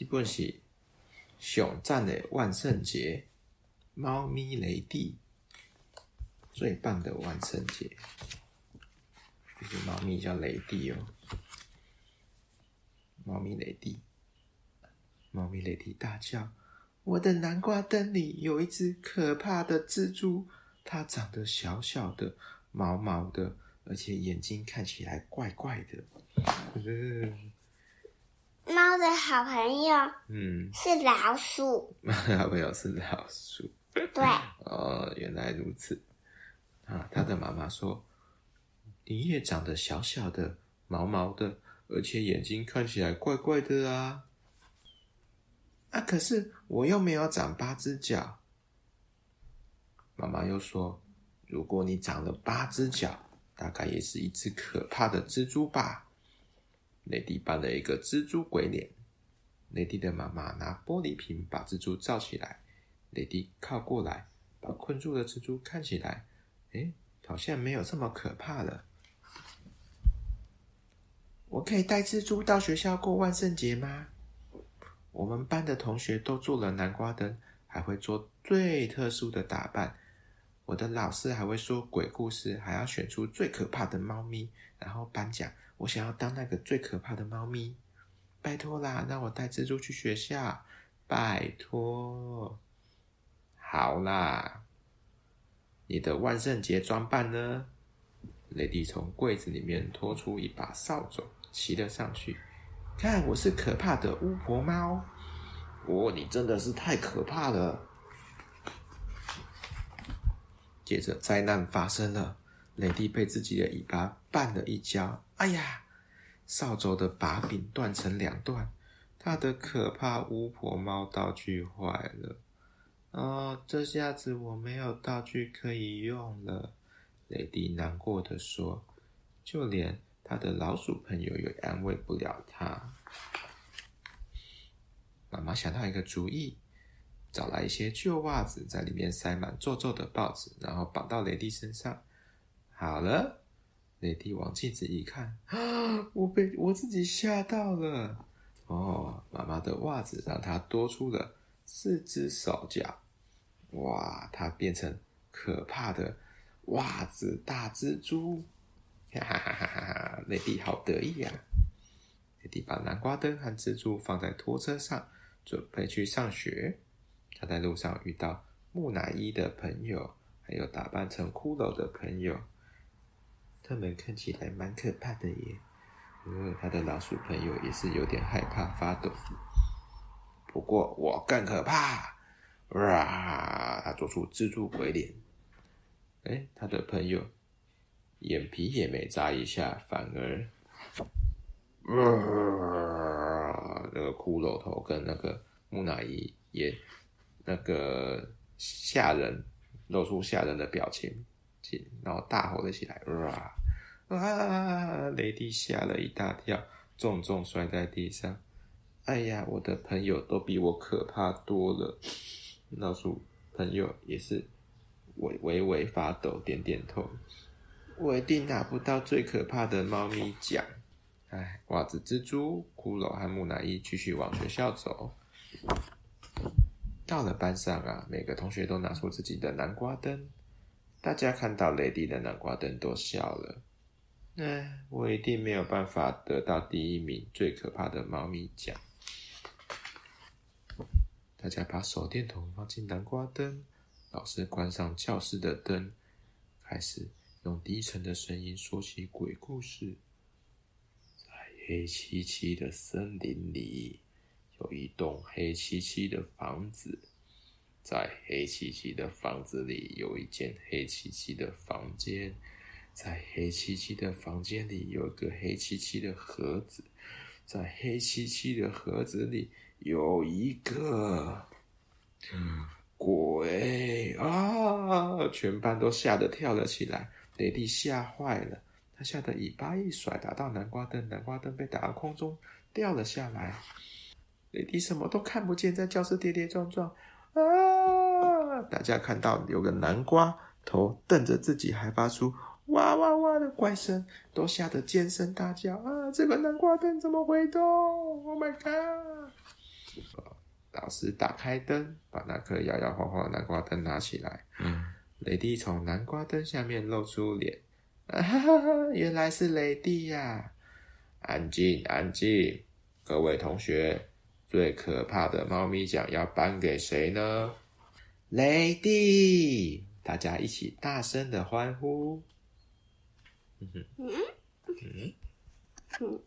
基本是小赞的万圣节，猫咪雷弟最棒的万圣节，就是猫咪叫雷弟哦，猫咪雷弟，猫咪雷弟大叫：“我的南瓜灯里有一只可怕的蜘蛛，它长得小小的、毛毛的，而且眼睛看起来怪怪的。”猫的好朋友，嗯，是老鼠。猫的好朋友是老鼠。对。哦，原来如此。啊，他的妈妈说：“你也长得小小的、毛毛的，而且眼睛看起来怪怪的啊。”啊，可是我又没有长八只脚。妈妈又说：“如果你长了八只脚，大概也是一只可怕的蜘蛛吧。”雷弟扮了一个蜘蛛鬼脸。雷弟的妈妈拿玻璃瓶把蜘蛛罩起来。雷弟靠过来，把困住的蜘蛛看起来，哎，好像没有这么可怕了。我可以带蜘蛛到学校过万圣节吗？我们班的同学都做了南瓜灯，还会做最特殊的打扮。我的老师还会说鬼故事，还要选出最可怕的猫咪，然后颁奖。我想要当那个最可怕的猫咪，拜托啦，让我带蜘蛛去学校，拜托。好啦，你的万圣节装扮呢？雷迪从柜子里面拖出一把扫帚，骑了上去。看，我是可怕的巫婆猫。哦，你真的是太可怕了。接着，灾难发生了。雷迪被自己的尾巴绊了一跤，哎呀！扫帚的把柄断成两段，他的可怕巫婆猫道具坏了。哦，这下子我没有道具可以用了。雷迪难过的说：“就连他的老鼠朋友也安慰不了他。”妈妈想到一个主意，找来一些旧袜子，在里面塞满皱皱的报纸，然后绑到雷迪身上。好了，雷迪往镜子一看，啊，我被我自己吓到了。哦，妈妈的袜子让他多出了四只手脚。哇，他变成可怕的袜子大蜘蛛！哈哈哈哈哈哈！雷迪好得意呀、啊！雷弟把南瓜灯和蜘蛛放在拖车上，准备去上学。他在路上遇到木乃伊的朋友，还有打扮成骷髅的朋友。他们看起来蛮可怕的耶，因为他的老鼠朋友也是有点害怕发抖。不过我更可怕！哇！他做出蜘蛛鬼脸。哎，他的朋友眼皮也没眨一下，反而，哇！那个骷髅头跟那个木乃伊也那个吓人，露出吓人的表情，然后大吼了起来，哇！啊！雷迪吓了一大跳，重重摔在地上。哎呀，我的朋友都比我可怕多了。老鼠朋友也是微微微发抖，点点头。我一定拿不到最可怕的猫咪奖。哎，袜子、蜘蛛、骷髅和木乃伊继续往学校走。到了班上啊，每个同学都拿出自己的南瓜灯。大家看到雷迪的南瓜灯都笑了。哎，我一定没有办法得到第一名，最可怕的猫咪奖。大家把手电筒放进南瓜灯，老师关上教室的灯，开始用低沉的声音说起鬼故事。在黑漆漆的森林里，有一栋黑漆漆的房子。在黑漆漆的房子里，有一间黑漆漆的房间。在黑漆漆的房间里有一个黑漆漆的盒子，在黑漆漆的盒子里有一个鬼啊！全班都吓得跳了起来，雷弟吓坏了，他吓得尾巴一甩，打到南瓜灯，南瓜灯被打到空中掉了下来，雷迪什么都看不见，在教室跌跌撞撞啊！大家看到有个南瓜头瞪着自己，还发出。哇哇哇的怪声，都吓得尖声大叫啊！这个南瓜灯怎么会动？Oh my god！老师打开灯，把那颗摇摇晃晃的南瓜灯拿起来。嗯，雷迪从南瓜灯下面露出脸，啊哈哈，原来是雷迪呀！安静，安静，各位同学，最可怕的猫咪奖要颁给谁呢？雷蒂！大家一起大声的欢呼。嗯哼，嗯嗯嗯。